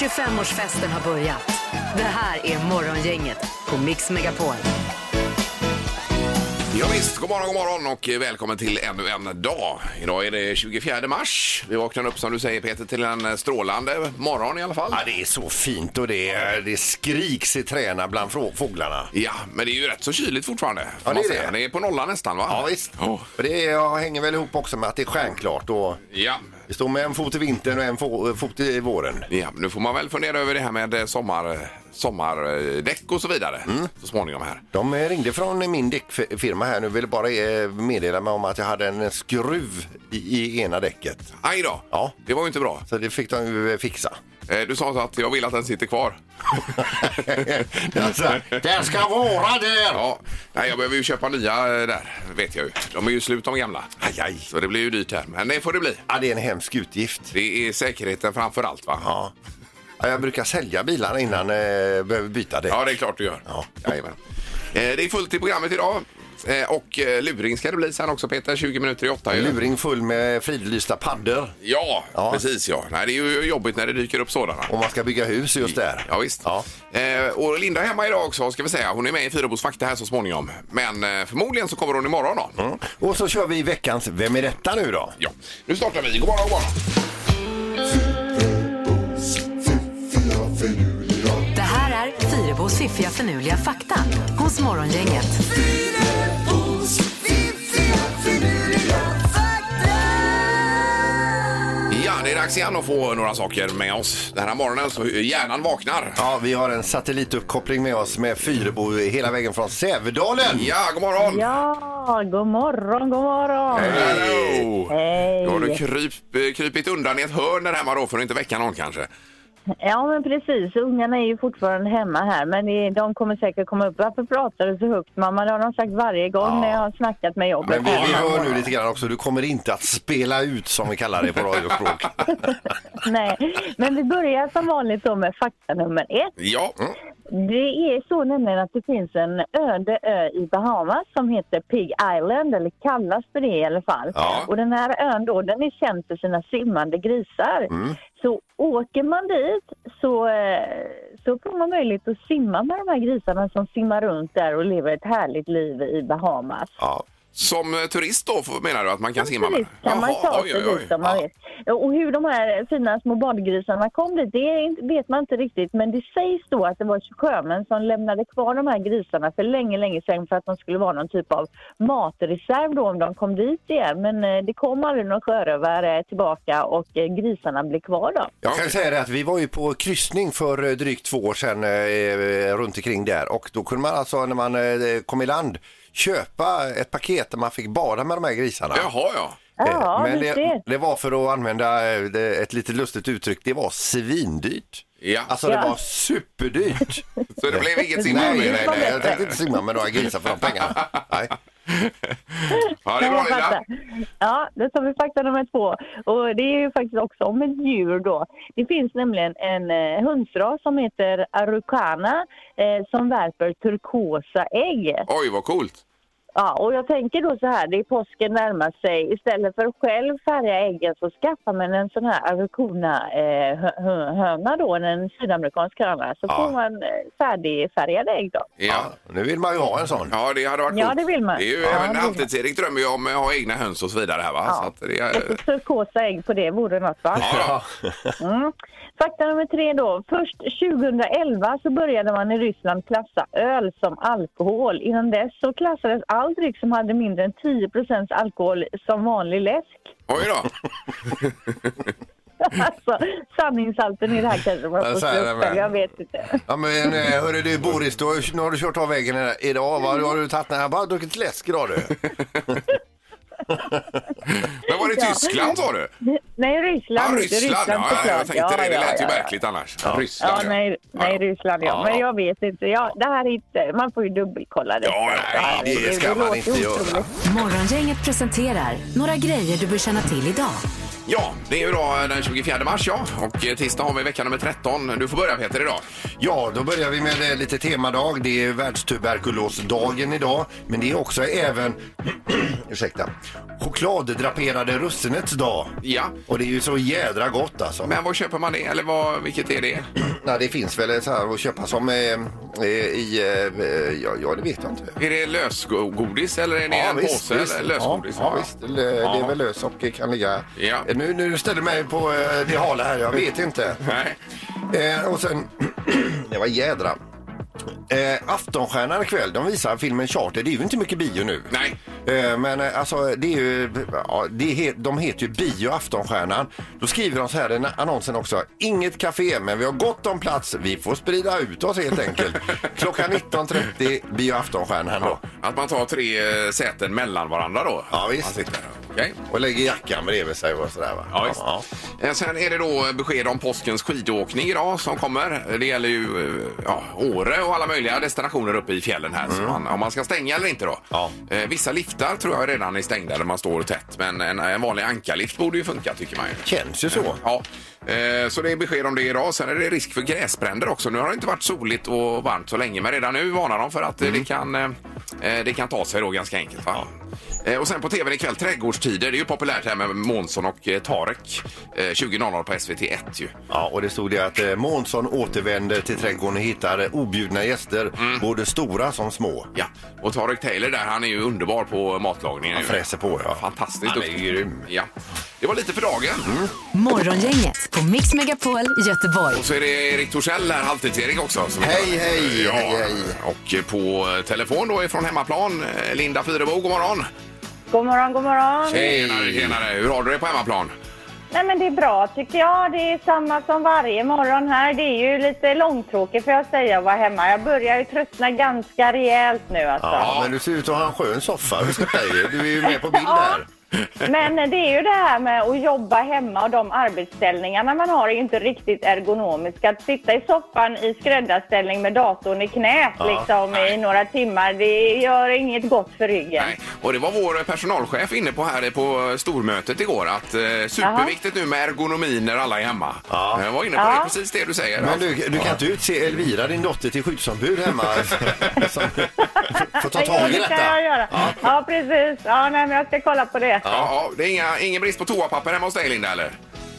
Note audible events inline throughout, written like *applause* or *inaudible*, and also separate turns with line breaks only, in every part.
25-årsfesten har börjat. Det här är Morgongänget på Mix Megapol.
Ja, visst, god morgon, god morgon och välkommen till ännu en dag. Idag är det 24 mars. Vi vaknar upp som du säger Peter till en strålande morgon i alla fall.
Ja, det är så fint och det, det skriks i träna bland frå- fåglarna.
Ja, men det är ju rätt så kyligt fortfarande.
Ja, det är det.
det är på nollan nästan va?
Ja, visst.
Oh.
Och det är, hänger väl ihop också med att det är stjärnklart och
Ja
vi står med en fot i vintern och en fo- eh, fot i våren.
ja, nu får man väl fundera över det här med eh, sommar, sommardäck och så vidare
Mm.
så småningom här.
De ringde från min däckfirma här nu ville bara eh, meddela mig om att jag hade en skruv i, i ena däcket.
Aj då,
Ja.
det var ju inte bra.
Så det fick de ju eh, fixa.
Eh, Du sa så att jag vill att den sitter kvar. *laughs*
alltså, den ska vara där!
Ja, nej, jag behöver ju köpa nya eh, där, vet jag ju. De är ju slut de gamla.
Aj, aj.
Så det blir ju dyrt här, men det får det bli.
Ja, det är en hemsk utgift.
Det är säkerheten framför allt va?
Ja. Ja, jag brukar sälja bilarna innan eh, jag behöver byta däck.
Ja, det är klart du gör.
Ja.
Jajamän. Eh, Det är fullt i programmet idag. Eh, Och eh, luring ska det bli sen också Peter, 20 minuter i åtta. ju.
Luring full med fridlysta paddor.
Ja,
Ja.
precis ja. Nej, det är ju jobbigt när det dyker upp sådana.
Om man ska bygga hus just där.
Ja, visst.
Ja.
Eh, och Linda är hemma idag också ska vi säga. Hon är med i Fyrebos fakta här så småningom. Men eh, förmodligen så kommer hon imorgon då.
Mm. Och så kör vi veckans Vem är detta nu då?
Ja, nu startar vi. God morgon, god morgon.
Är Fyrebos fiffiga förnuliga fakta hos Morgongänget.
Ja, det är dags igen att få några saker med oss den här morgonen så hjärnan vaknar.
Ja, vi har en satellituppkoppling med oss med Fyrebo hela vägen från Sävedalen.
Ja, god morgon!
Ja, god morgon, god morgon.
Hello!
Hej.
Då har du kryp, krypit undan i ett hörn där hemma då för att inte väcka någon kanske.
Ja, men precis. Ungarna är ju fortfarande hemma här, men de kommer säkert komma upp. Varför pratar du så högt, mamma? Det har de sagt varje gång när jag har snackat med jobbet.
Men vi, vi hör nu lite grann också, du kommer inte att spela ut som vi kallar det på radiospråk. *laughs*
Nej, men vi börjar som vanligt då med fakta nummer ett.
Ja,
Det är så nämligen att det finns en öde ö i Bahamas som heter Pig Island, eller kallas för det i alla fall.
Ja.
Och den här ön då, den är känd för sina simmande grisar.
Mm.
Så åker man dit så, eh, så får man möjlighet att simma med de här grisarna som simmar runt där och lever ett härligt liv i Bahamas.
Ja.
Som eh, turist då menar du att man kan
Som
simma med?
turist kan man ta sig dit om man
Ja.
vet. Och hur de här fina små badgrisarna kom dit, det vet man inte riktigt. Men det sägs då att det var sjömän som lämnade kvar de här grisarna för länge, länge sedan för att de skulle vara någon typ av matreserv då om de kom dit igen. Men eh, det kom aldrig någon sjörövare tillbaka och eh, grisarna blev kvar då.
Jag kan säga det att vi var ju på kryssning för drygt två år sedan eh, runt omkring där och då kunde man alltså när man eh, kom i land köpa ett paket där man fick bada med de här grisarna.
Jaha, ja.
Eh, Men
du
det,
ser.
det var för att använda eh, ett lite lustigt uttryck, det var svindyrt.
Ja.
Alltså det
Ja.
var superdyrt. *laughs*
Så det blev inget simma
nej,
med
nej,
dig?
nej, jag tänkte inte simma med några grisar för de pengarna. *laughs* Nej.
Ja, det bra Linda.
Ja, då tar vi fakta nummer två. Och det är ju faktiskt också om ett djur då. Det finns nämligen en eh, hönsras som heter Araucana eh, som värper turkosa ägg.
Oj, vad coolt.
Ja, och jag tänker då så här, det är påsken närmar sig. Istället för att själv färga äggen så skaffar man en sån här Araucana eh, då, en sydamerikansk höna. Så
Ja.
får man eh, färdigfärgade ägg då.
Ja.
Nu vill man ju ha en sån.
Ja, det hade varit
Ja, det vill man.
Det är ju
Ja,
även Halvtids-Erik drömmer ju om att ha egna höns och så vidare här va?
Ja.
Så att det är,
Lite turkosa ägg på det vore något va?
ja. *laughs*
Mm. Fakta nummer tre då. Först 2011 så började man i Ryssland klassa öl som alkohol. Innan dess så klassades all dryck som hade mindre än 10% alkohol som vanlig läsk.
Oj då. *laughs*
alltså, sanningshalten i det här kanske man får själv, jag vet inte.
Ja men eh, hörru du Boris, då, nu har du kört av vägen idag. Vad har du tagit? Jag bara druckit läsk idag du. *laughs* *laughs*
Men var det Tyskland sa du?
Nej, Ryssland.
Ja,
inte
Ryssland. Ja, ja, jag tänkte det. Det lät ju
ja, ja.
märkligt annars.
Ja,
Ryssland,
nej, nej
Ja.
Ryssland ja.
Ja,
Men
ja.
jag vet inte. Ja, det här är inte... Man får ju dubbelkolla det.
Ja, nej,
det ska man inte göra.
otroligt.
Morgongänget presenterar några grejer du bör känna till idag.
Ja, det är ju då den 24 mars ja. Och eh, tisdag har vi vecka nummer 13. Du får börja Peter idag.
Ja, då börjar vi med eh, lite temadag. Det är världstuberkulosdagen idag. Men det är också även, *clears throat* ursäkta, chokladdraperade russinets dag.
Ja.
Och det är ju så jädra gott alltså.
Men var köper man det? Eller vad, vilket är det? *clears throat*
Nej, det finns väl så här att köpa som eh, eh, i, eh, ja, ja det vet jag inte.
Är det lösgodis eller är det en påse? Eller lösgodis?
Ja, ja, visst. Det det är väl lös och kan ligga...
Ja.
Nu, nu ställer du mig på eh, det hala här, jag vet inte.
Nej.
Eh, och sen, *clears throat* det var jädra. Eh, Aftonstjärnan ikväll, de visar filmen Charter. Det är ju inte mycket bio nu.
Nej.
Eh, men eh, alltså, det är ju, ja, det är, he- de heter ju Bio Aftonstjärnan. Då skriver de så här i annonsen också. Inget café, men vi har gott om plats. Vi får sprida ut oss helt enkelt. Klockan 19.30, Bio Aftonstjärnan då.
Att man tar tre eh, säten mellan varandra då?
Ja, visst.
Man sitter. Okej.
Och lägger jackan bredvid sig och sådär va.
Ja, visst. Eh, Sen är det då besked om påskens skidåkning idag som kommer. Det gäller ju eh, ja, Åre och alla möjliga destinationer uppe i fjällen här. Så man, om man ska stänga eller inte då.
Ja.
Eh, Vissa liftar tror jag redan är stängda där man står tätt. Men en, en vanlig ankarlift borde ju funka tycker man ju.
Känns ju så.
Ja, eh, så det är besked om det idag. Sen är det risk för gräsbränder också. Nu har det inte varit soligt och varmt så länge, men redan nu varnar de för att eh, det, kan, eh, eh, det kan ta sig då ganska enkelt. Va? Eh, Och sen på tvn ikväll, Trädgårdstider. Det är ju populärt här med Månsson och eh, Tarek. Eh, 20.00 på SVT1 ju.
Ja, och det stod det att eh, Månsson återvänder till trädgården och hittar eh, objudna gäster, både stora som små.
Ja, och Tarek Taylor där, han är ju underbar på matlagningen.
Han
ju.
fräser på, ja.
Fantastiskt
Han är
duktig.
grym.
Ja. Det var lite för dagen.
Morgongänget på Mix Megapol Göteborg.
Och så är det Erik Torssell här, Halvtids-Erik också. som-
Hej, hej,
ja.
hej, hej.
Och på telefon då ifrån hemmaplan, eh, Linda Fyrebo, god morgon.
God morgon, god morgon.
Tjenare, tjenare. Hur har du det på hemmaplan?
Nej men det är bra tycker jag. Det är samma som varje morgon här. Det är ju lite långtråkigt får jag säga att vara hemma. Jag börjar ju tröttna ganska rejält nu alltså.
Ja, men du ser ut att ha en skön soffa. Du är ju med på bild här.
Men det är ju det här med att jobba hemma och de arbetsställningarna man har är ju inte riktigt ergonomiska. Att sitta i soffan i skräddarställning med datorn i knät liksom i några timmar, det gör inget gott för ryggen.
Nej. Och det var vår personalchef inne på här på stormötet igår att eh, superviktigt nu med ergonomin när alla är hemma.
Ja.
Jag var inne på
Ja.
det, precis det du säger.
Men du, du kan inte utse Elvira, din dotter, till skyddsombud hemma? *laughs* som får ta tag i
det kan
detta.
jag göra. Ja, precis. Ja, nej, men jag ska kolla på det.
Ja, ja, det är inga, ingen brist på toapapper hemma hos dig Linda eller?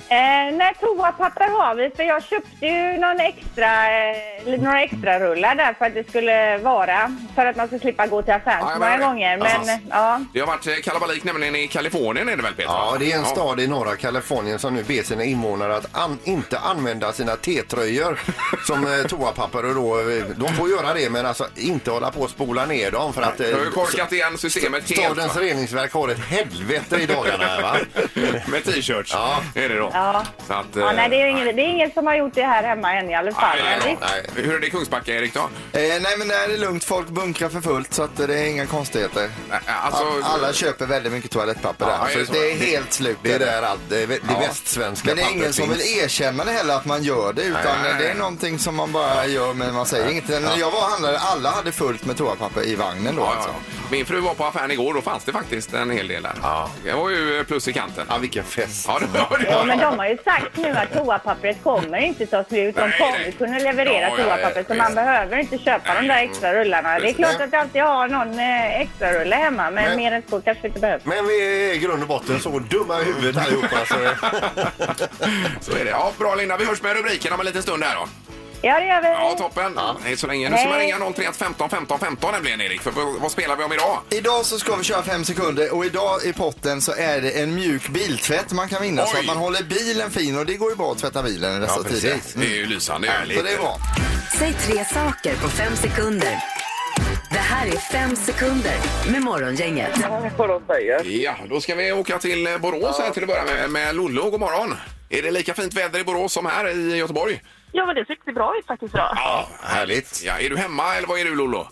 Eh, nej, toapapper har vi, för jag köpte ju någon extra, eh, några extra rullar där för att det skulle vara, för att man ska slippa gå till affären
Ja,
så
jag
många
det.
gånger. Men ja,
Det har varit eh, kalabalik nämligen i Kalifornien är det väl Peter?
Ja, det är en
Ja.
stad i norra Kalifornien som nu ber sina invånare att an, inte använda sina T-tröjor som eh, toapapper. Och då, eh, de får göra det, men alltså inte hålla på och spola ner dem för att eh,
har ju korkat igen systemet helt
stadens
va?
reningsverk har ett helvete i dagarna. här, Va? *laughs*
med t-shirts.
Ja.
Är det då.
Ja.
Så att,
ja nej, det är,
eh,
ingen, det är ingen som har gjort det här hemma än i alla fall.
nej, nej.
Nej.
Hur är det i Kungsbacka Erik då?
Eh, nej men det är lugnt, folk bunkrar för fullt så att det är inga konstigheter.
Alltså,
All- Alla köper väldigt mycket toalettpapper
Ja,
där.
är det
så
så?
det är helt slut.
Det är där allt, det, är, det
Ja.
västsvenska
Men det är ingen
pappret
som vill erkänna det heller att man gör det utan
Nej, nej,
det är någonting som man bara gör men man säger inget. När jag var och handlade, alla hade fullt med toapapper i vagnen då
Ja,
alltså.
ja. Min fru var på affären igår, då fanns det faktiskt en hel del där.
Ja.
Det var ju plus i kanten.
Ja, vilken fest.
Ja, det var det.
Ja, men de har ju sagt nu att toapappret kommer inte ta slut. De kommer kunna leverera
Ja,
toapapper så man behöver inte köpa de där extra rullarna. Det är klart att jag alltid har någon eh, extra rulle hemma men,
Men-
mer än så kanske inte behövs.
Men vi är i grund och botten så dumma i huvudet allihopa. Så... *laughs*
Så är det. Ja, bra Linda, vi hörs med rubriken om en liten stund här då.
Ja, det gör vi.
Ja, toppen. Hej så länge. Nu ska man
Hej.
ringa 031 15 15 15 nämligen Erik. För vad vad spelar vi om idag?
Idag så ska vi köra fem sekunder och idag i potten så är det en mjuk biltvätt man kan vinna så
Oj.
att man håller bilen fin och det går ju bra att tvätta bilen i dessa tider.
Det är ju lysande.
Så det är bra.
Säg tre saker på fem sekunder. Det här är fem sekunder med Morgongänget.
Ja, då ska vi åka till eh, Borås här till att börja med, med Lollo. God morgon. Är det lika fint väder i Borås som här i Göteborg?
Ja, men det ser riktigt bra ut faktiskt idag.
Ja,
Härligt.
Ja, är du hemma eller vad är du Lollo?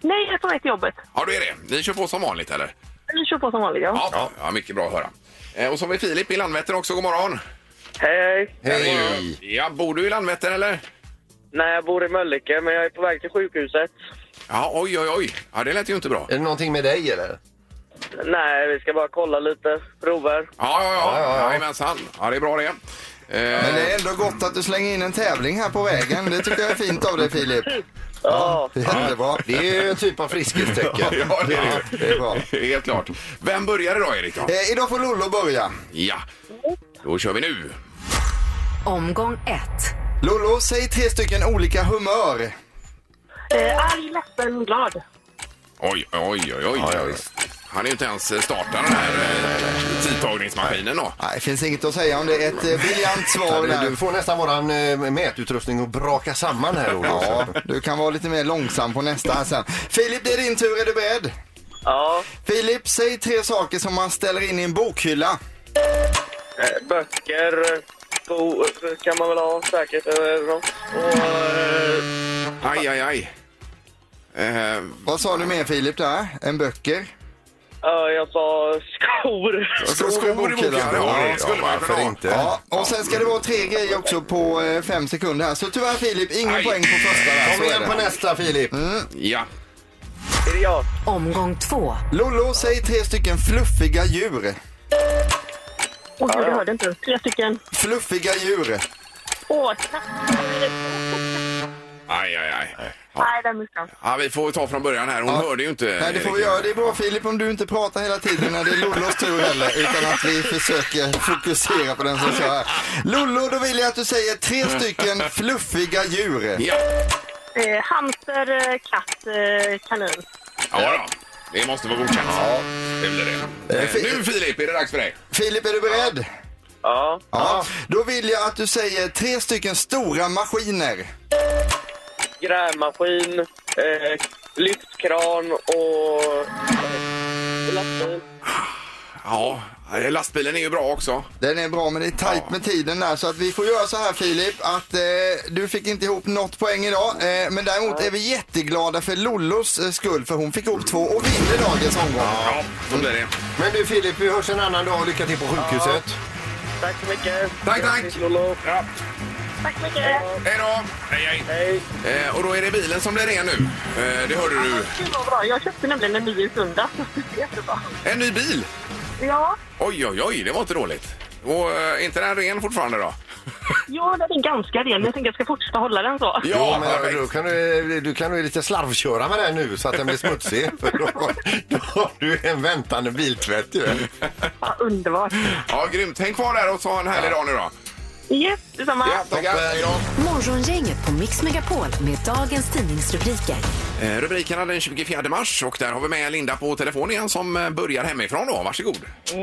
Nej, jag är på väg till jobbet.
Ja, du är det. Ni kör på som vanligt eller?
Vi kör på som vanligt, ja.
Ja, ja mycket bra att höra. Eh, och så har vi Filip i Landvetter också. God morgon.
Hej!
Hej!
Ja, bor du i Landvetter eller?
Nej, jag bor i Mölnlycke, men jag är på väg till sjukhuset.
Ja, oj, oj, oj. Ja, det lät ju inte bra.
Är det någonting med dig eller?
Nej, vi ska bara kolla lite prover.
Ja, ja, ja. Jajamensan. Ja, det är bra det. Eh,
Men det är ändå gott att du slänger in en tävling här på vägen. Det tycker jag är fint av dig Filip.
Ja.
Jättebra.
Det är ju en typ av friskhetstecken.
Ja, det är det
Det är bra.
Helt klart. Vem börjar idag, Erik? Då?
Eh, idag får Lollo börja.
Ja, då kör vi nu.
Omgång ett.
Lollo, säg tre stycken olika humör.
Eh, arg, ledsen, glad.
Oj, oj, oj, oj.
ja, visst.
Han är ju inte ens startat den här eh, tidtagningsmaskinen då.
Nej, det finns inget att säga om det. Ett eh, briljant svar där.
Du får nästan våran eh, mätutrustning att braka samman här Olof.
Ja, du kan vara lite mer långsam på nästa här sen. Filip, det är din tur. Är du beredd?
Ja.
Filip, säg tre saker som man ställer in i en bokhylla.
Eh, Böcker, bo kan man väl ha säkert. Och, eh,
Aj, aj, aj. Eh,
Vad sa du mer Filip där? En böcker?
Ja, jag sa skor.
skor i bokhyllan. Ja, det skulle man
varför
kunna ha.
inte?
Ja, och sen ska det vara tre grejer också på eh, fem sekunder här. Så tyvärr Filip, ingen
Aj.
poäng på första där.
Kom
är
igen
det.
på nästa Filip.
Ja.
Är det jag?
Omgång två.
Lollo, säg tre stycken fluffiga djur.
Åh, gud, jag hörde inte. Tre stycken.
Fluffiga djur.
Åh, tack.
Aj, aj, aj. Ja.
Nej, den missade jag.
Ja, vi får ta från början här. Hon
Ja.
hörde ju inte.
Nej, det får vi
Erik.
göra. Det är bra Filip om du inte pratar hela tiden när det är Lollos tur heller. Utan att vi försöker fokusera på den som kör här. Lollo, då vill jag att du säger tre stycken fluffiga djur.
Ja.
Eh, hamster, eh, katt, eh, kanin.
ja då. Det måste vara godkänt. Ja. Det blir det. Eh,
Fi-
nu Filip, är det dags för dig.
Filip, är du beredd?
Ja.
Ja. Då vill jag att du säger tre stycken stora maskiner.
Grävmaskin, eh, lyftkran och... och lastbil.
Ja, eh, lastbilen är ju bra också.
Den är bra men det är tajt
Ja.
med tiden där så att vi får göra så här Filip att eh, du fick inte ihop något poäng idag eh, men däremot är vi jätteglada för Lollos eh, skull för hon fick ihop två och vinner dagens omgång.
Ja, så blir det.
Men du Filip, vi hörs en annan dag. Lycka till på sjukhuset.
Tack så mycket.
Tack, tack.
Grattis, Lollo.
Ja.
Tack så mycket.
Hej då! Hej, hej. Eh, och då är det bilen som blir ren nu. Eh, det hörde du.
Gud vad bra. Jag köpte nämligen en ny i söndags. *laughs* Jättebra.
En ny bil.
Ja,
Oj, oj, oj, det var inte dåligt. Och eh, är inte den ren fortfarande då? *laughs*
ja, den är ganska ren. Jag tänker jag ska fortsätta hålla den så.
Ja, men
perfekt.
då kan du, du kan ju lite slarvköra med den nu så att den blir smutsig. *laughs* För då, då har du en väntande biltvätt ju.
Ja, underbart.
Ja, grymt. Häng kvar där och så ha en härlig dag nu då.
Yes, detsamma.
Ja, tackar. Hej då.
Morgongänget på Mix Megapol med dagens tidningsrubriker.
Eh, rubrikerna den 24 mars och där har vi med Linda på telefon igen som eh, börjar hemifrån då. Varsågod.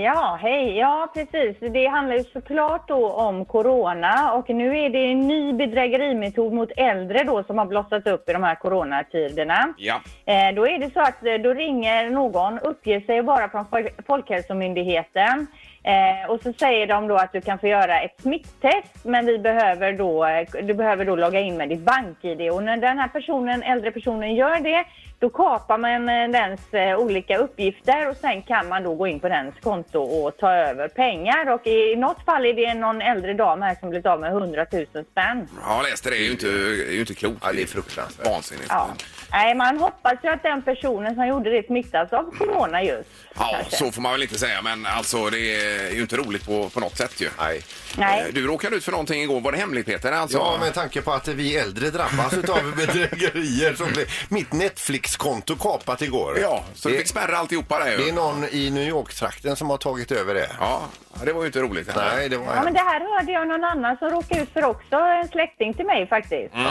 Ja, hej. Ja, precis. Det handlar ju såklart då om corona och nu är det en ny bedrägerimetod mot äldre då som har blossat upp i de här coronatiderna.
Ja.
Eh, då är det så att eh, då ringer någon, uppger sig bara från Fol- Folkhälsomyndigheten eh, och så säger de då att du kan få göra ett smittest men vi behöver då, eh, du behöver då logga in med ditt bank-id och när den här personen, äldre personen gör det då kapar man eh, dens eh, olika uppgifter och sen kan man då gå in på dens konto och ta över pengar och i något fall är det någon äldre dam här som blivit av med 100 000 spänn.
Ja, jag läste det. Det är ju inte, är ju inte klokt.
Ja, det är fruktansvärt.
Vansinnigt.
Ja. Nej, man hoppas ju att den personen som gjorde det smittas av corona just.
Ja,
kanske.
så får man väl inte säga, men alltså det är ju inte roligt på, på något sätt ju.
Nej.
Nej.
Eh, Du råkade ut för någonting igår. Var det hemligt Peter? Alltså,
Ja, med tanke på att vi äldre drabbas av bedrägerier så blev mitt Netflix-konto kapat igår.
Ja, så du
det,
fick spärra alltihopa där
det är
ju.
någon i New York-trakten som har tagit över det.
Ja, det var ju inte roligt. heller.
Nej, det var
Ja, men det här hörde jag någon annan som råkade ut för också, en släkting till mig faktiskt.
Mm.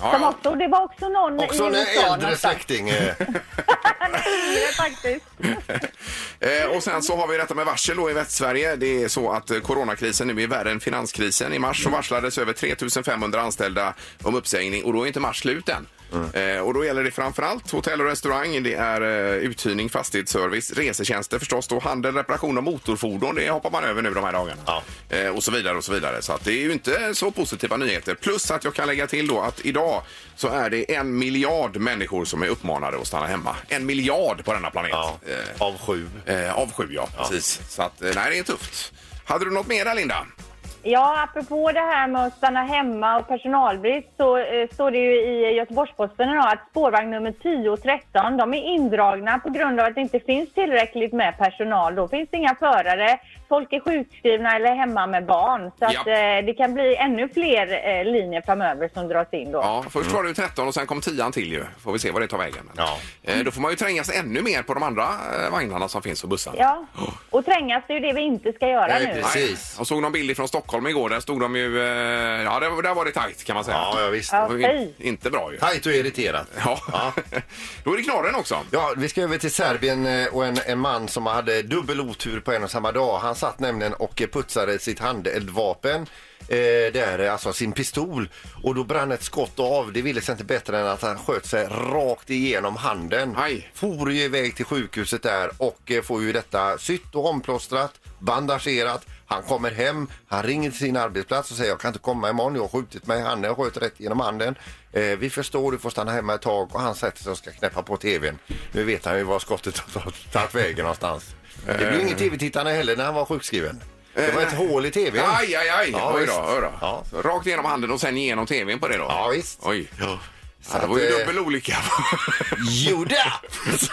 Ja,
Som
ja.
också, det var också någon
Också
i
en
USA
äldre
någonstans.
släkting. eh. *laughs*
Faktiskt. *laughs*
Eh, och sen så har vi detta med varsel då i Västsverige. Det är så att eh, coronakrisen nu är värre än finanskrisen. I mars så varslades över 3500 anställda om uppsägning och då är inte mars slut än. Eh, och då gäller det framförallt hotell och restaurang, det är eh, uthyrning, fastighetsservice, resetjänster förstås då, handel, reparation av motorfordon, det hoppar man över nu de här dagarna.
Ja.
Eh, och så vidare och så vidare. Så att det är ju inte så positiva nyheter. Plus att jag kan lägga till då att idag så är det en miljard människor som är uppmanade att stanna hemma. En miljard på denna planet.
Ja,
Eh,
av sju.
Eh, av sju, ja. Precis. Så att, eh, nej, det är tufft. Hade du något mer där, Linda?
Ja, apropå det här med att stanna hemma och personalbrist så eh, står det ju i Göteborgs-Posten idag att spårvagn nummer 10 och 13 de är indragna på grund av att det inte finns tillräckligt med personal. Då finns det inga förare, folk är sjukskrivna eller hemma med barn. Så att,
Ja.
eh, det kan bli ännu fler eh, linjer framöver som dras in då.
Ja, först var det ju 13 och sen kom 10 till ju. Får vi se vad det tar vägen.
Ja.
Eh, Då får man ju trängas ännu mer på de andra eh, vagnarna som finns och bussarna.
Ja, och trängas det är ju det vi inte ska göra
Nej,
nu.
precis.
Nej. Jag såg någon bild från Stockholm igår. Där stod de ju... eh, Ja, där, där var det tajt kan man säga.
Ja, ja visst.
Ja, fy.
inte bra ju.
Tajt och irriterat.
Ja. *laughs* Då är det knorren också.
Ja, vi ska över till Serbien eh, och en, en man som hade dubbel otur på en och samma dag. Han satt nämligen och putsade sitt handeldvapen. Eh, där, alltså sin pistol. Och då brann ett skott av. Det ville sig inte bättre än att han sköt sig rakt igenom handen.
Aj.
For ju iväg till sjukhuset där och eh, får ju detta sytt och omplåstrat, bandagerat. Han kommer hem, han ringer till sin arbetsplats och säger jag kan inte komma imorgon, jag har skjutit mig i handen, jag sköt rätt genom handen. Eh, vi förstår, du får stanna hemma ett tag och han sätter sig och ska knäppa på tvn. Nu vet han ju var skottet har tagit vägen någonstans. Det blev ju ingen tv-tittande heller när han var sjukskriven. Det var ett hål i tvn.
Aj, aj, aj.
Ja,
oj
visst.
då, oj då.
Ja.
Rakt igenom handen och sen igenom tvn på det då?
Ja, visst.
Oj. Ja. Det var ju
att, eh,
dubbel olycka *laughs*
Joda!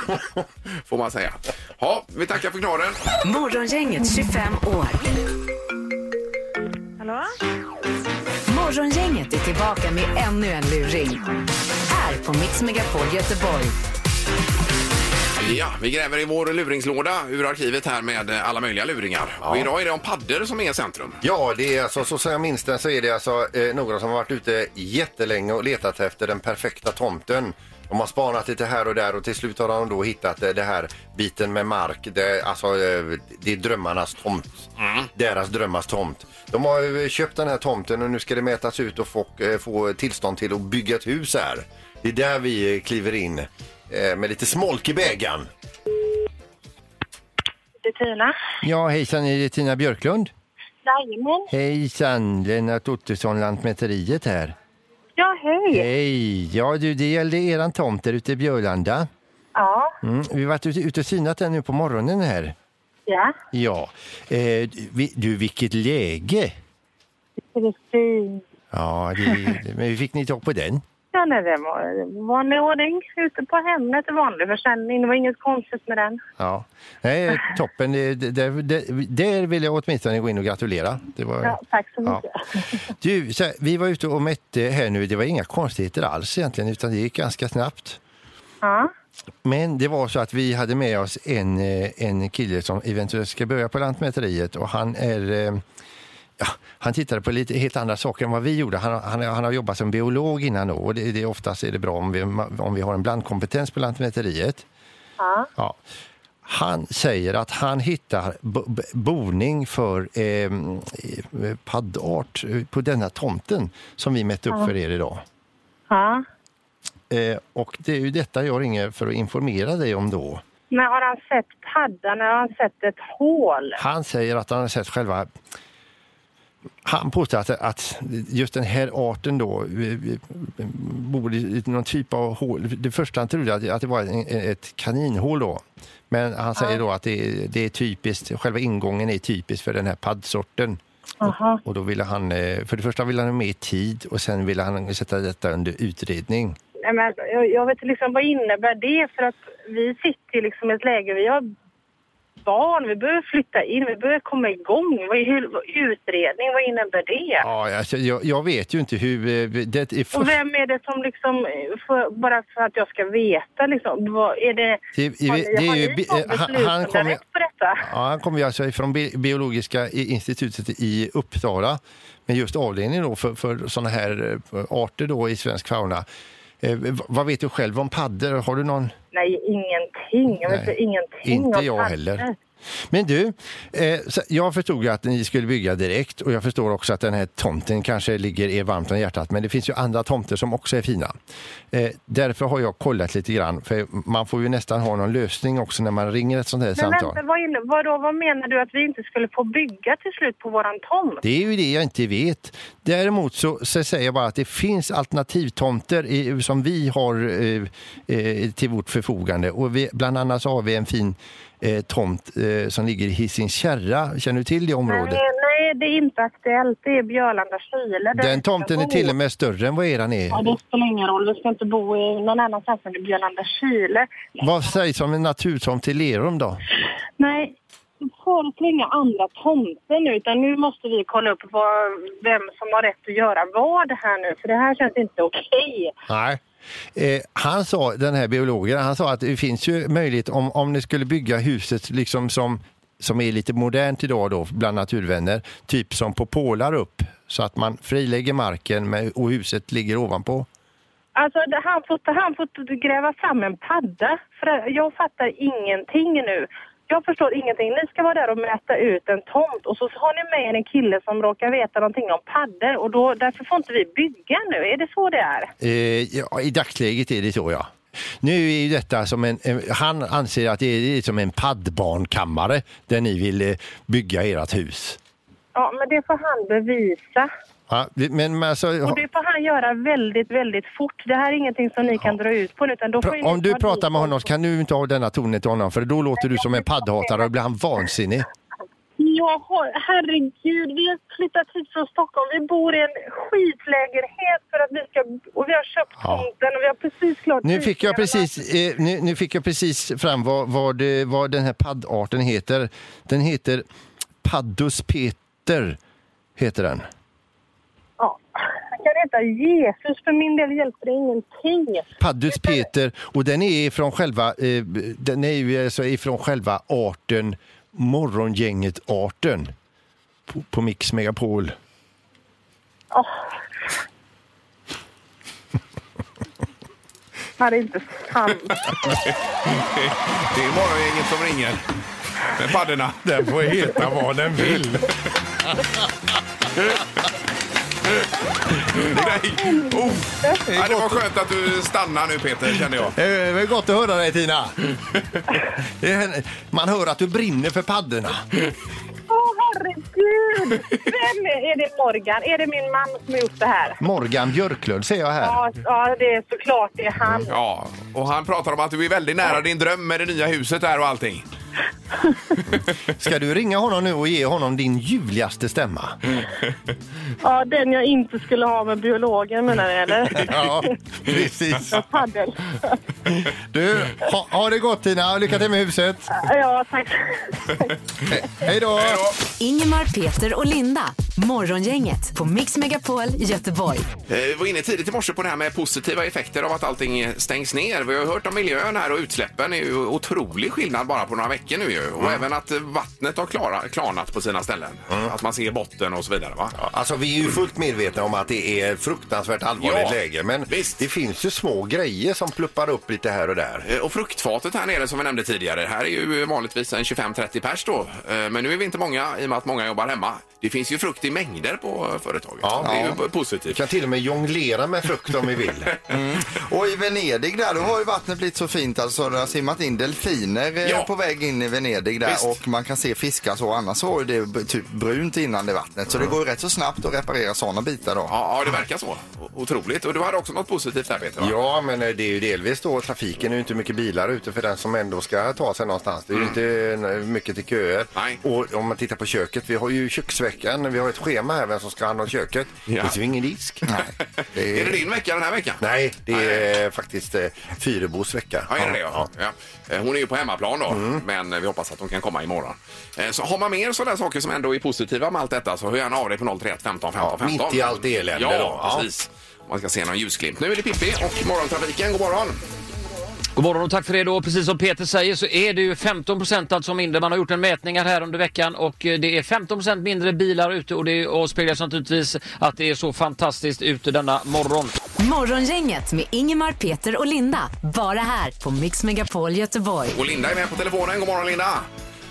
*laughs*
får man säga. Ja, vi tackar för knorren.
Morgongänget 25 år.
Hallå?
Morgongänget är tillbaka med ännu en luring. Här på Mix Megapol Göteborg.
Ja, vi gräver i vår luringslåda ur arkivet här med eh, alla möjliga luringar. Och idag är det om paddor som är centrum.
Ja, det är alltså, så som jag minns den så är det alltså eh, några som har varit ute jättelänge och letat efter den perfekta tomten. De har spanat lite här och där och till slut har de då hittat eh, det här biten med mark. Det, alltså, eh, det är drömmarnas tomt. Deras drömmars tomt. De har ju köpt den här tomten och nu ska det mätas ut och få, eh, få tillstånd till att bygga ett hus här. Det är där vi eh, kliver in eh, med lite smolk i bägaren.
Det är Tina.
Ja, hejsan, är det Tina Björklund?
Jajamän.
Hejsan, Lennart Ottosson, Lantmäteriet här.
Ja, hej.
Hej! Ja du, det gällde eran tomt där ute i Björlanda.
Ja,
Mm, vi har varit ute, ute och synat den nu på morgonen här.
ja.
Ja. Eh, vi, du, vilket läge!
Det är fint.
Ja, det, men hur fick ni tag på den?
Ja, nej, det var vanlig ordning. Ute på Hemnet, vanlig försäljning. Det var inget konstigt med den.
Ja. Nej, toppen. Det, det, det, det, där vill jag åtminstone gå in och gratulera. Det var,
Ja, tack så
Ja.
mycket. *laughs*
Du, så här, vi var ute och mätte här nu. Det var inga konstigheter alls egentligen, utan det gick ganska snabbt.
Ja,
Men det var så att vi hade med oss en, eh, en kille som eventuellt ska börja på Lantmäteriet och han är eh, Ja, han tittade på lite helt andra saker än vad vi gjorde. Han, han, han har jobbat som biolog innan då, och det, det, oftast är det bra om vi, om vi har en blandkompetens på Lantmäteriet.
ja.
Ja. Han säger att han hittar bo, bo- boning för eh, eh, paddart på denna tomten som vi mätte upp för er idag.
ja.
Eh, och det är ju detta jag ringer för att informera dig om då.
Men har han sett paddan? Har han sett ett hål?
Han säger att han har sett själva... Han påstår att, att just den här arten då bor i någon typ av hål. Det första han trodde att, att det var en, ett kaninhål då. Men han säger då att det, är- det är typiskt, själva ingången är typisk för den här paddsorten.
Aha.
Och då ville han, eh, för det första ville han ha mer tid och sen ville han sätta detta under utredning.
Nej, men jag, jag vet liksom, vad innebär det? För att vi sitter liksom i ett läge, vi har barn, vi behöver flytta in, vi behöver komma igång. Hur, utredning, vad innebär det?
Ja, alltså, jag, jag vet ju inte hur... eh, Det är
Och
först,
vem är det som liksom, eh, för, bara för att jag ska veta liksom, vad är det,
det,
har,
det,
ni-
det
har
är ju, eh, han, han kommer? Ja, han kommer alltså från Bi- Biologiska institutet i Uppsala med just avdelning då för, för sådana här arter då i svensk fauna. Eh, vad vet du själv om paddor? Har du någon?
Nej, ingenting. Jag vet
Nej,
ingenting
inte
om
jag
paddor.
heller. Men du, eh, jag förstod ju att ni skulle bygga direkt och jag förstår också att den här tomten kanske ligger er varmt om hjärtat. Men det finns ju andra tomter som också är fina. Eh, därför har jag kollat lite grann, för man får ju nästan ha någon lösning också när man ringer ett sånt här
Men
samtal.
vänta, vad, vadå, vad menar du att vi inte skulle få bygga till slut på våran tomt?
Det är ju det jag inte vet. Däremot så, så säger jag bara att det finns alternativtomter i, som vi har eh, eh, till vårt förfogande. Och vi, bland annat så har vi en fin eh, tomt eh, som ligger i Hisings Kärra. Känner du till det området?
Nej, nej, det är inte aktuellt. Det är Björlanda Kile. vi
Den tomten är till och med större än vad eran är.
Ja, det spelar ingen roll. Vi ska inte bo i någon annanstans än i Björlanda Kile.
Vad sägs om en naturtomt till Lerum då?
Nej, föreslår inga andra tomter nu utan nu måste vi kolla upp vad, vem som har rätt att göra vad här nu för det här känns inte okej.
Nej. Eh, han sa, den här biologen, han sa att det finns ju möjlighet om, om ni skulle bygga huset liksom som, som är lite modernt idag då bland naturvänner, typ som på pålar upp så att man frilägger marken med, och huset ligger ovanpå.
Alltså han, får, han får gräva fram en padda för jag fattar ingenting nu. Jag förstår ingenting. Ni ska vara där och mäta ut en tomt och så har ni med er en kille som råkar veta någonting om paddor och då, därför får inte vi bygga nu. Är det så det är?
Eh, ja, I dagsläget är det så ja. Nu är ju detta som en, han anser att det är som en paddbarnkammare där ni vill eh, bygga ert hus.
Ja, men det får han bevisa.
Ja, men alltså,
Och det får han göra väldigt, väldigt fort. Det här är ingenting som ni kan dra ut på utan då får
Om du
ta
pratar med honom så kan du inte ha denna tonen till honom för då låter du som en paddhatare och blir han vansinnig.
Har, herregud, vi har flyttat hit från Stockholm. Vi bor i en skitlägenhet för att vi ska, och vi har köpt
Ja.
tomten och vi har precis klart
Nu fick jag precis, eh, nu, nu fick jag precis fram vad, vad, det, vad den här paddarten heter. Den heter Paddus peter. Heter den.
Kan heta Jesus, för min del hjälper det ingenting.
Paddus peter och den är från själva, eh, den är ju alltså ifrån själva arten Morgongänget-arten på, på Mix Megapol.
Åh. Det är inte sant. *laughs*
Det är morgongänget som ringer. Med paddorna.
Den får heta vad den vill. *laughs*
Nej. Oh. Ja, det var skönt att du stannar nu Peter, kände jag.
Det var gott att höra dig Tina. Man hör att du brinner för paddorna.
Åh, herregud! Vem är, är det Morgan? Är det min man som har gjort det här?
Morgan Björklund ser jag här.
Ja, ja det är såklart det är han.
Ja, och han pratar om att du är väldigt nära din dröm med det nya huset där och allting. *laughs*
Ska du ringa honom nu och ge honom din ljuvligaste stämma? *laughs*
Ja, den jag inte skulle ha med biologen menar du eller? *laughs*
Ja, precis.
Paddel.
Du, ha, ha det gott Tina. Lycka till med huset.
Ja, tack.
He- Hej då!
Hej då!
Ingemar, Peter och Linda. Morgongänget på Mix Megapol Göteborg.
Eh, Vi var inne tidigt i morse på det här med positiva effekter av att allting stängs ner. Vi har hört om miljön här och utsläppen är ju otrolig skillnad bara på några veckor nu ju. Och även att vattnet har klara, klarnat på sina ställen. Att man ser botten och så vidare va?
Alltså vi är ju fullt medvetna om att det är fruktansvärt allvarligt
Ja,
läge. Men
visst.
det finns ju små grejer som pluppar upp lite här och där.
Eh, Och fruktfatet här nere som vi nämnde tidigare, här är ju vanligtvis en 25-30 pers då. Eh, Men nu är vi inte många i och med att många jobbar hemma. Det finns ju frukt i mängder på företaget.
Ja.
det är ju positivt.
Vi kan till och med jonglera med frukt om vi vill. *laughs*
Och i Venedig där, då har ju vattnet blivit så fint alltså det har simmat in delfiner eh,
Ja.
på väg in i Venedig där
Visst.
och man kan se fiskar så. Annars var ju det b- typ brunt innan det vattnet. Så det går ju rätt så snabbt att reparera sådana bitar då.
Ja, ja, det verkar så. O- Otroligt. Och du hade också något positivt där Peter va?
Ja, men eh, det är ju delvis då trafiken är ju inte mycket bilar ute för den som ändå ska ta sig någonstans. Det är ju inte eh, mycket till köer.
Nej.
Och om man tittar på köket, vi har ju köksveckan, vi har ett schema här vem som ska ha hand om köket.
Ja.
Det finns ju ingen disk. Nej,
Är det din vecka den här veckan?
Nej, det är faktiskt eh, Fyrebos vecka.
Ja, är det det? Ja. Ja. Eh, Hon är ju på hemmaplan då,
Mm.
men eh, vi hoppas att hon kan komma imorgon. Eh, Så har man mer sådana saker som ändå är positiva med allt detta så hör gärna av dig på 031 15 15
Ja,
15.
mitt i allt elände
ja,
då. Ja.
precis. Om Man ska se någon ljusglimt. Nu är det Pippi och morgontrafiken. God morgon!
God morgon och tack för det då. Precis som Peter säger så är det ju 15 procent alltså mindre. Man har gjort en mätningar här under veckan och eh, det är 15 procent mindre bilar ute och det avspeglas naturligtvis att det är så fantastiskt ute denna morgon.
Morgongänget med Ingemar, Peter och Linda. Bara här på Mix Megapol Göteborg.
Och Linda är med på telefonen. God morgon Linda!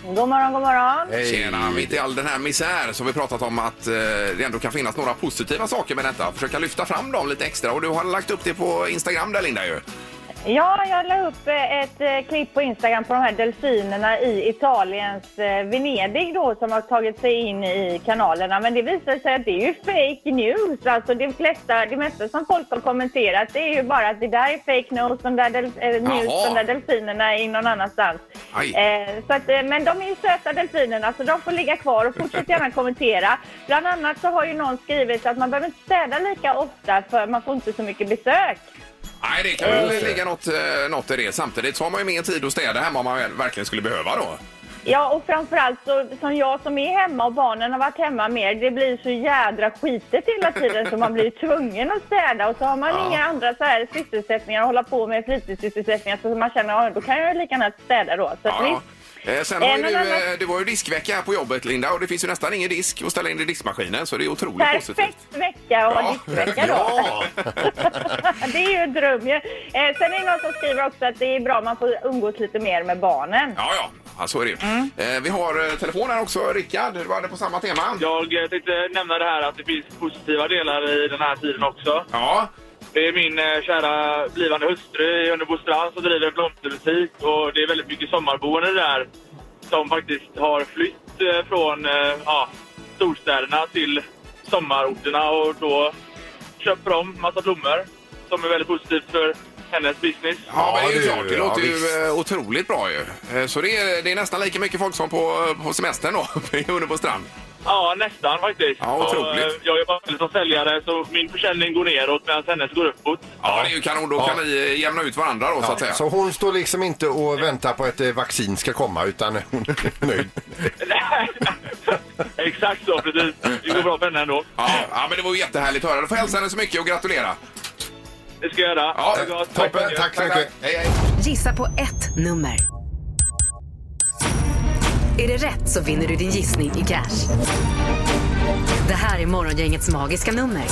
God morgon, god morgon.
Hej.
Tjena! Mitt i all den här misär så har vi pratat om att eh, det ändå kan finnas några positiva saker med detta. Försöka lyfta fram dem lite extra och du har lagt upp det på Instagram där Linda ju.
Ja, jag la upp eh, ett eh, klipp på Instagram på de här delfinerna i Italiens eh, Venedig då som har tagit sig in i kanalerna. Men det visar sig att det är ju fake news. Alltså det flesta, det mesta som folk har kommenterat det är ju bara att det där är fake news, de där, del, eh, news, de där delfinerna är någon annanstans. Eh, så att, men de är ju söta delfinerna så de får ligga kvar och fortsätt gärna kommentera. Bland annat så har ju någon skrivit att man behöver inte städa lika ofta för man får inte så mycket besök.
Nej, det kan väl ligga något, eh, något i det. Samtidigt så har man ju mer tid att städa hemma om man verkligen skulle behöva då.
Ja, och framförallt så, som jag som är hemma och barnen har varit hemma mer, det blir så jädra skitet hela tiden så man blir tvungen att städa och så har man inga andra så här sysselsättningar att hålla på med, fritidssysselsättningar, så man känner att då kan jag lika gärna städa då. Så att
Ja.
visst,
Eh, Sen har ju du, eh, det var ju diskvecka här på jobbet Linda och det finns ju nästan ingen disk att ställa in i diskmaskinen så det är otroligt positivt.
perfekt vecka att ha
Ja.
diskvecka då.
Ja, *laughs*
det är ju en dröm ju. Eh, sen är det någon som skriver också att det är bra man får umgås lite mer med barnen.
Ja, ja, ja så är det ju. Eh, Vi har eh, telefon här också. Rickard, du hade på samma tema.
Jag eh, tänkte nämna det här att det finns positiva delar i den här tiden också.
Ja,
Det är min eh, kära blivande hustru i Hunnebostrand som driver en blomsterbutik och det är väldigt mycket sommarboende där som faktiskt har flytt eh, från eh, ja, storstäderna till sommarorterna och då köper de massa blommor som är väldigt positivt för hennes business.
ja, men det är ju klart. Det
ja,
låter ju
visst.
eh, otroligt bra ju. Eh, Så det är, det är nästan lika mycket folk som på, på semestern då, *laughs* under på strand.
Ja, nästan faktiskt.
Ja, otroligt.
Och, eh, jag jobbar väl som säljare så min försäljning går neråt medan hennes går uppåt.
Ja, det är ju kanon. Då kan ni eh, jämna ut varandra då så att säga.
så hon står liksom inte och väntar på att eh, vaccin ska komma utan hon är *laughs* nöjd. *laughs*
Exakt så, precis. Det går bra för henne ändå.
Ja, ja, men det var ju jättehärligt att höra. Du får hälsa henne så mycket och gratulera.
Det ska jag göra.
Ja,
Ha det gott.
Toppen, tack så mycket.
Hej, hej.
Gissa på ett nummer. Är det rätt så vinner du din gissning i cash. Det här är Morgongängets magiska nummer.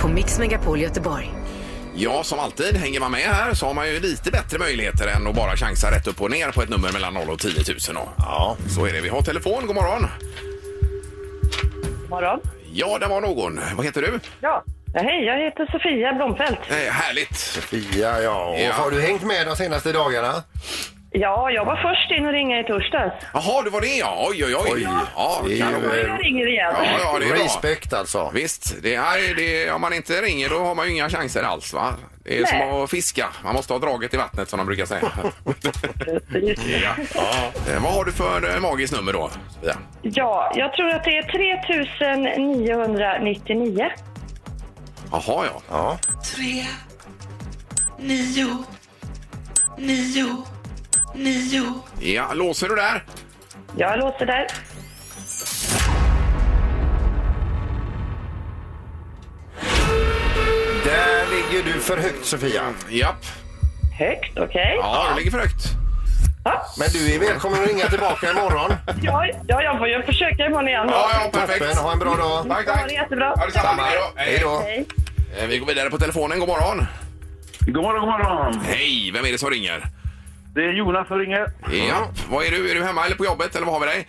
På Mix Megapol Göteborg.
Ja, som alltid, hänger man med här så har man ju lite bättre möjligheter än att bara chansa rätt upp och ner på ett nummer mellan 0 och 10 000. Då. Ja, så är det. Vi har telefon. God morgon.
Morgon.
Ja, det var någon. Vad heter du?
Ja. ja, hej, jag heter Sofia Blomfelt.
Eh, härligt.
Fia, ja. Och
Ja.
Har du hängt med de senaste dagarna?
Ja, jag var först in och ringa i torsdags.
Jaha, du var det ja. Oj, oj, oj.
Oj,
ja,
det är ju, eh,
Jag ringer igen.
ja, ja, det är bra.
Respekt alltså.
Visst, det är, det, om man inte ringer då har man ju inga chanser alls. Va? Det är
Nej.
som att fiska. Man måste ha draget i vattnet som de brukar säga. *laughs* ja. Eh, Vad har du för eh, magiskt nummer då? Sofia?
Ja, jag tror att det är 3999.
Jaha, ja.
Ja.
tre, nio, nio, nio.
Ja, låser du där?
Jag låter där.
Där ligger du för högt Sofia.
Japp.
Högt, okej.
Ja, det ligger för högt.
Men du är välkommen att ringa tillbaka imorgon.
Ja, ja, jag får ju försöka imorgon igen.
Ja, ja, perfekt.
Toppen, ha en bra dag.
Tack,
Ha
tack.
det jättebra.
Ja, detsamma. Hej då.
Hej då.
Hej.
Eh, Vi går vidare på telefonen. God morgon.
God morgon, god morgon.
Hej, vem är det som ringer?
Det är Jonas som ringer.
Ja, vad är du? Är du hemma eller på jobbet eller vad har vi dig?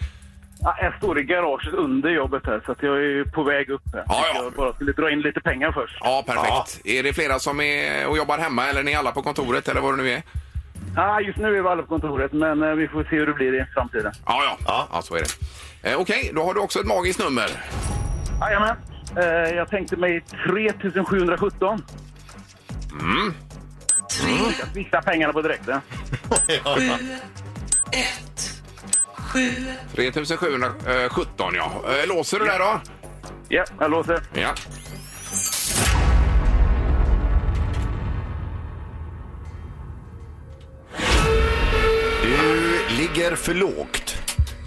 Ja, jag står i garaget under jobbet här så att jag är på väg upp här.
Ja, ja.
Jag bara skulle dra in lite pengar först.
Ja, perfekt. Är det flera som är och jobbar hemma eller är ni alla på kontoret eller vad det nu är?
Ja, just nu är vi alla på kontoret men eh, vi får se hur det blir i framtiden.
Ja, ja. Ja, så är det. Eh, Okej, då har du också ett magiskt nummer.
Jajamän. Eh, jag tänkte mig 3717.
Mm.
Jag swishar pengarna på direkten.
Sju, ett, sju.
3717 ja. Eh, Låser du där då?
Ja, jag låser.
Ja.
Du ligger för lågt.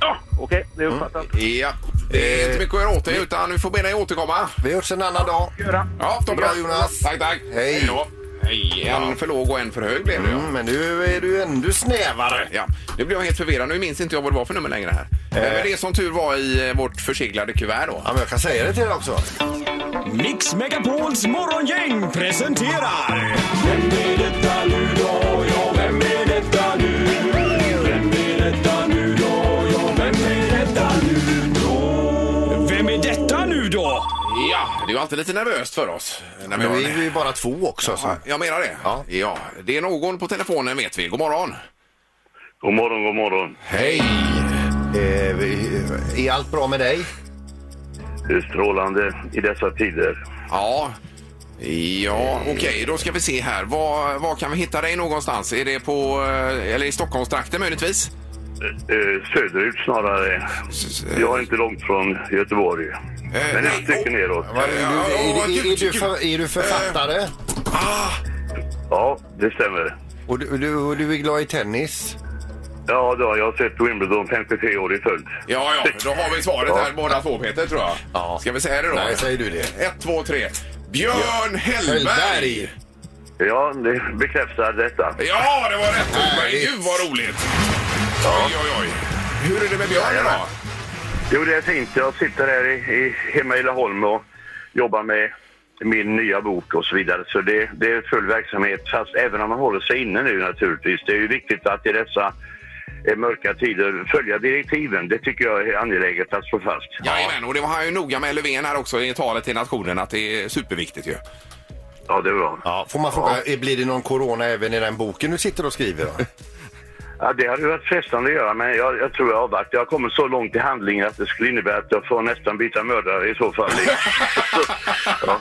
Ja, okej. Det är uppfattat.
Ja. Det är inte mycket att göra åt det utan vi får be dig återkomma.
Vi hörs en annan dag.
Göra.
Ja, toppen.
Bra, Jonas.
Tack, tack.
Hej.
då. Hej. En för låg och en för hög blev det. ja.
Mm, men nu är du ännu snävare.
Ja, nu blir jag helt förvirrad. Nu minns inte jag vad det var för nummer längre här. Eh. Men det som tur var i eh, vårt förseglade kuvert då.
Ja, men jag kan säga det till dig också.
Mix Megapols morgongäng presenterar... Vem är detta Ja,
det är ju alltid lite nervöst för oss. När vi
Men
har
vi är
en...
ju bara två också. Så.
Ja, jag menar det.
Ja.
ja. Det är någon på telefonen vet vi. God morgon.
God morgon, god morgon.
Hej! Eh, vi- är allt bra med dig?
Det är strålande i dessa tider.
Ja, ja okej. Då ska vi se här. Var, var kan vi hitta dig någonstans? Är det på, eh, eller i Stockholmstrakten möjligtvis?
Eh, söderut snarare. Jag är inte långt från Göteborg. Men ett stycke neråt.
Är, du, författare?
Ja, det stämmer.
Och du, du, och du är glad i tennis?
Ja, då, jag har sett Wimbledon 53 år i följd.
Ja, ja, då har vi svaret här båda två Peter tror jag.
Ja.
Ska vi säga det då?
Nej, säger du det.
Ett, två, tre. Björn Hellberg!
Hellberg.
Ja, det bekräftar detta.
Ja, det var rätt. Men gud vad roligt. Oj, oj, oj. Hur är det med Björn idag?
Jo, det är fint. Jag sitter här i, i, hemma i Laholm och jobbar med min nya bok och så vidare. Så det, det är full verksamhet, fast även om man håller sig inne nu naturligtvis. Det är ju viktigt att i dessa eh, mörka tider följa direktiven. Det tycker jag är angeläget att slå fast.
Jajamän, och det var han ju noga med Löfven här också i talet till nationen att det är superviktigt ju.
Ja, det är bra.
Ja, får man fråga, blir det någon corona även i den boken du sitter och skriver? Då? *laughs*
Ja, det hade varit frestande att göra, men jag, jag tror jag avvaktar. Jag har kommit så långt i handlingen att det skulle innebära att jag får nästan byta mördare i så fall. *laughs* ja.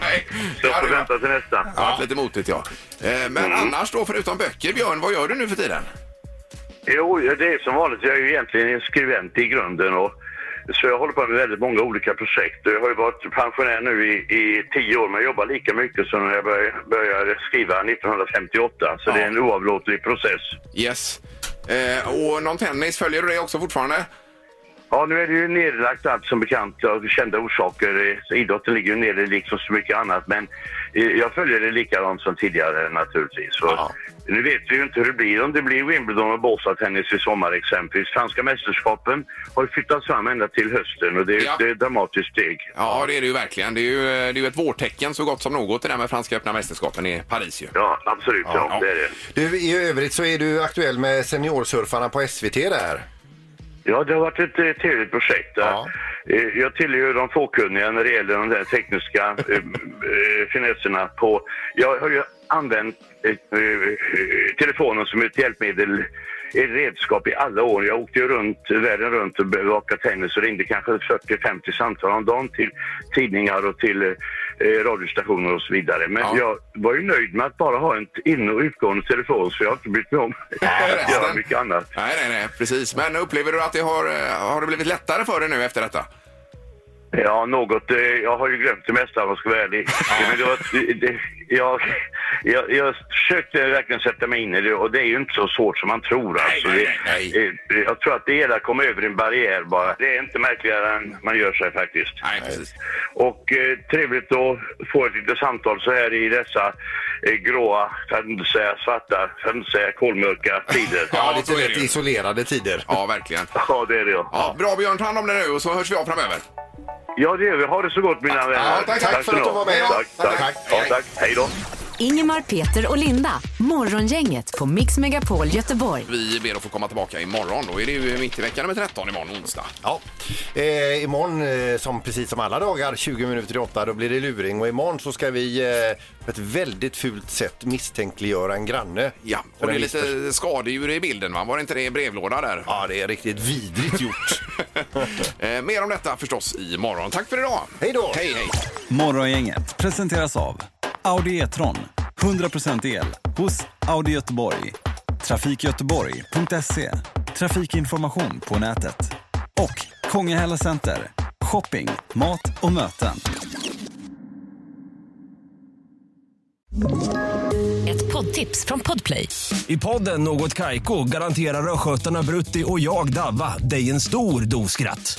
Nej,
Så jag får vänta till nästa.
Ja, lite motigt ja. Eh, Men annars då, förutom böcker, Björn, vad gör du nu för tiden?
Jo, det är som vanligt. Jag är ju egentligen en skribent i grunden. Och, så jag håller på med väldigt många olika projekt. Jag har ju varit pensionär nu i, i tio år men jag jobbar lika mycket som när jag började, började skriva 1958. Så
Ja.
det är en oavlåtlig process.
Yes. Eh, och någon tennis, följer du det också fortfarande?
Ja, nu är det ju nedlagt allt som bekant av kända orsaker. Eh, Idrotten ligger ju nere liksom så mycket annat. Men eh, jag följer det likadant som tidigare naturligtvis. Så
Ja.
Nu vet vi ju inte hur det blir. Om det blir Wimbledon och Båstadtennis i sommar exempelvis. Franska mästerskapen har flyttats fram ända till hösten och det är,
Ja.
ett dramatiskt steg.
Ja, det är det ju verkligen. Det är ju, det är ju ett vårtecken så gott som något det där med Franska öppna mästerskapen i Paris ju.
Ja, absolut. Ja,
Ja.
det är det.
Du, I övrigt så är du aktuell med seniorsurfarna på SVT där.
Ja, det har varit ett eh, trevligt projekt.
Ja.
Eh, Jag tillhör de fåkunniga när det gäller de där tekniska eh, *laughs* finesserna på... Jag har ju använt telefonen som ett hjälpmedel, ett redskap i alla år. Jag åkte ju runt, världen runt och bevakade tennis och ringde kanske 40-50 samtal om dagen till tidningar och till eh, radiostationer och så vidare. Men
Ja.
jag var ju nöjd med att bara ha en in- och utgående telefon så jag har inte brytt mig om *laughs* att göra mycket annat.
Nej, nej, nej, precis. Men upplever du att det har, eh, har det blivit lättare för dig nu efter detta?
Ja, något. eh, Jag har ju glömt det mesta om jag ska vara ärlig. Men det var, det, jag, jag, jag försökte verkligen sätta mig in i det och det är ju inte så svårt som man tror. Alltså.
nej,
Det-
nej,
eh, Jag tror att det hela kommer över en barriär bara. Det är inte märkligare än man gör sig faktiskt.
Nej, precis.
Och eh, trevligt att få ett litet samtal så här i dessa gråa, för att inte säga svarta, för att inte säga kolmörka tider.
Ja,
lite
så är det
rätt
ju.
isolerade tider.
Ja, verkligen.
Ja, det är det ja.
Ja, bra Björn, ta hand om dig nu och så hörs vi av framöver.
Ja, det gör vi. Ha det så gott mina vänner.
tack, tack
för
ska ni
att du var med.
Tack, tack.
Tack.
Ja, tack. Hej då.
Ingemar, Peter och Linda. Morgongänget på Mix Megapol Göteborg.
Vi ber att få komma tillbaka imorgon. Då är det ju mitt i veckan nummer 13 imorgon onsdag.
Ja. Eh, imorgon, eh, som precis som alla dagar, 20 minuter till 8, då blir det luring. Och imorgon så ska vi eh, på ett väldigt fult sätt misstänkliggöra en granne.
Ja, och det är lite skadedjur i bilden va? Var det inte det i brevlåda där?
Ja, det är riktigt vidrigt gjort. *laughs*
Eh, mer om detta förstås imorgon. Tack för idag!
Hej då!
Hej, hej!
Morgongänget presenteras av Audi E-tron. 100% el hos Audi Göteborg. Trafikgöteborg.se. Trafikinformation på nätet. Och Kongahälla Center. Shopping, mat och möten.
Ett poddtips från Podplay.
I podden Något Kaiko garanterar östgötarna Brutti och jag, Davva, dig en stor dos skratt.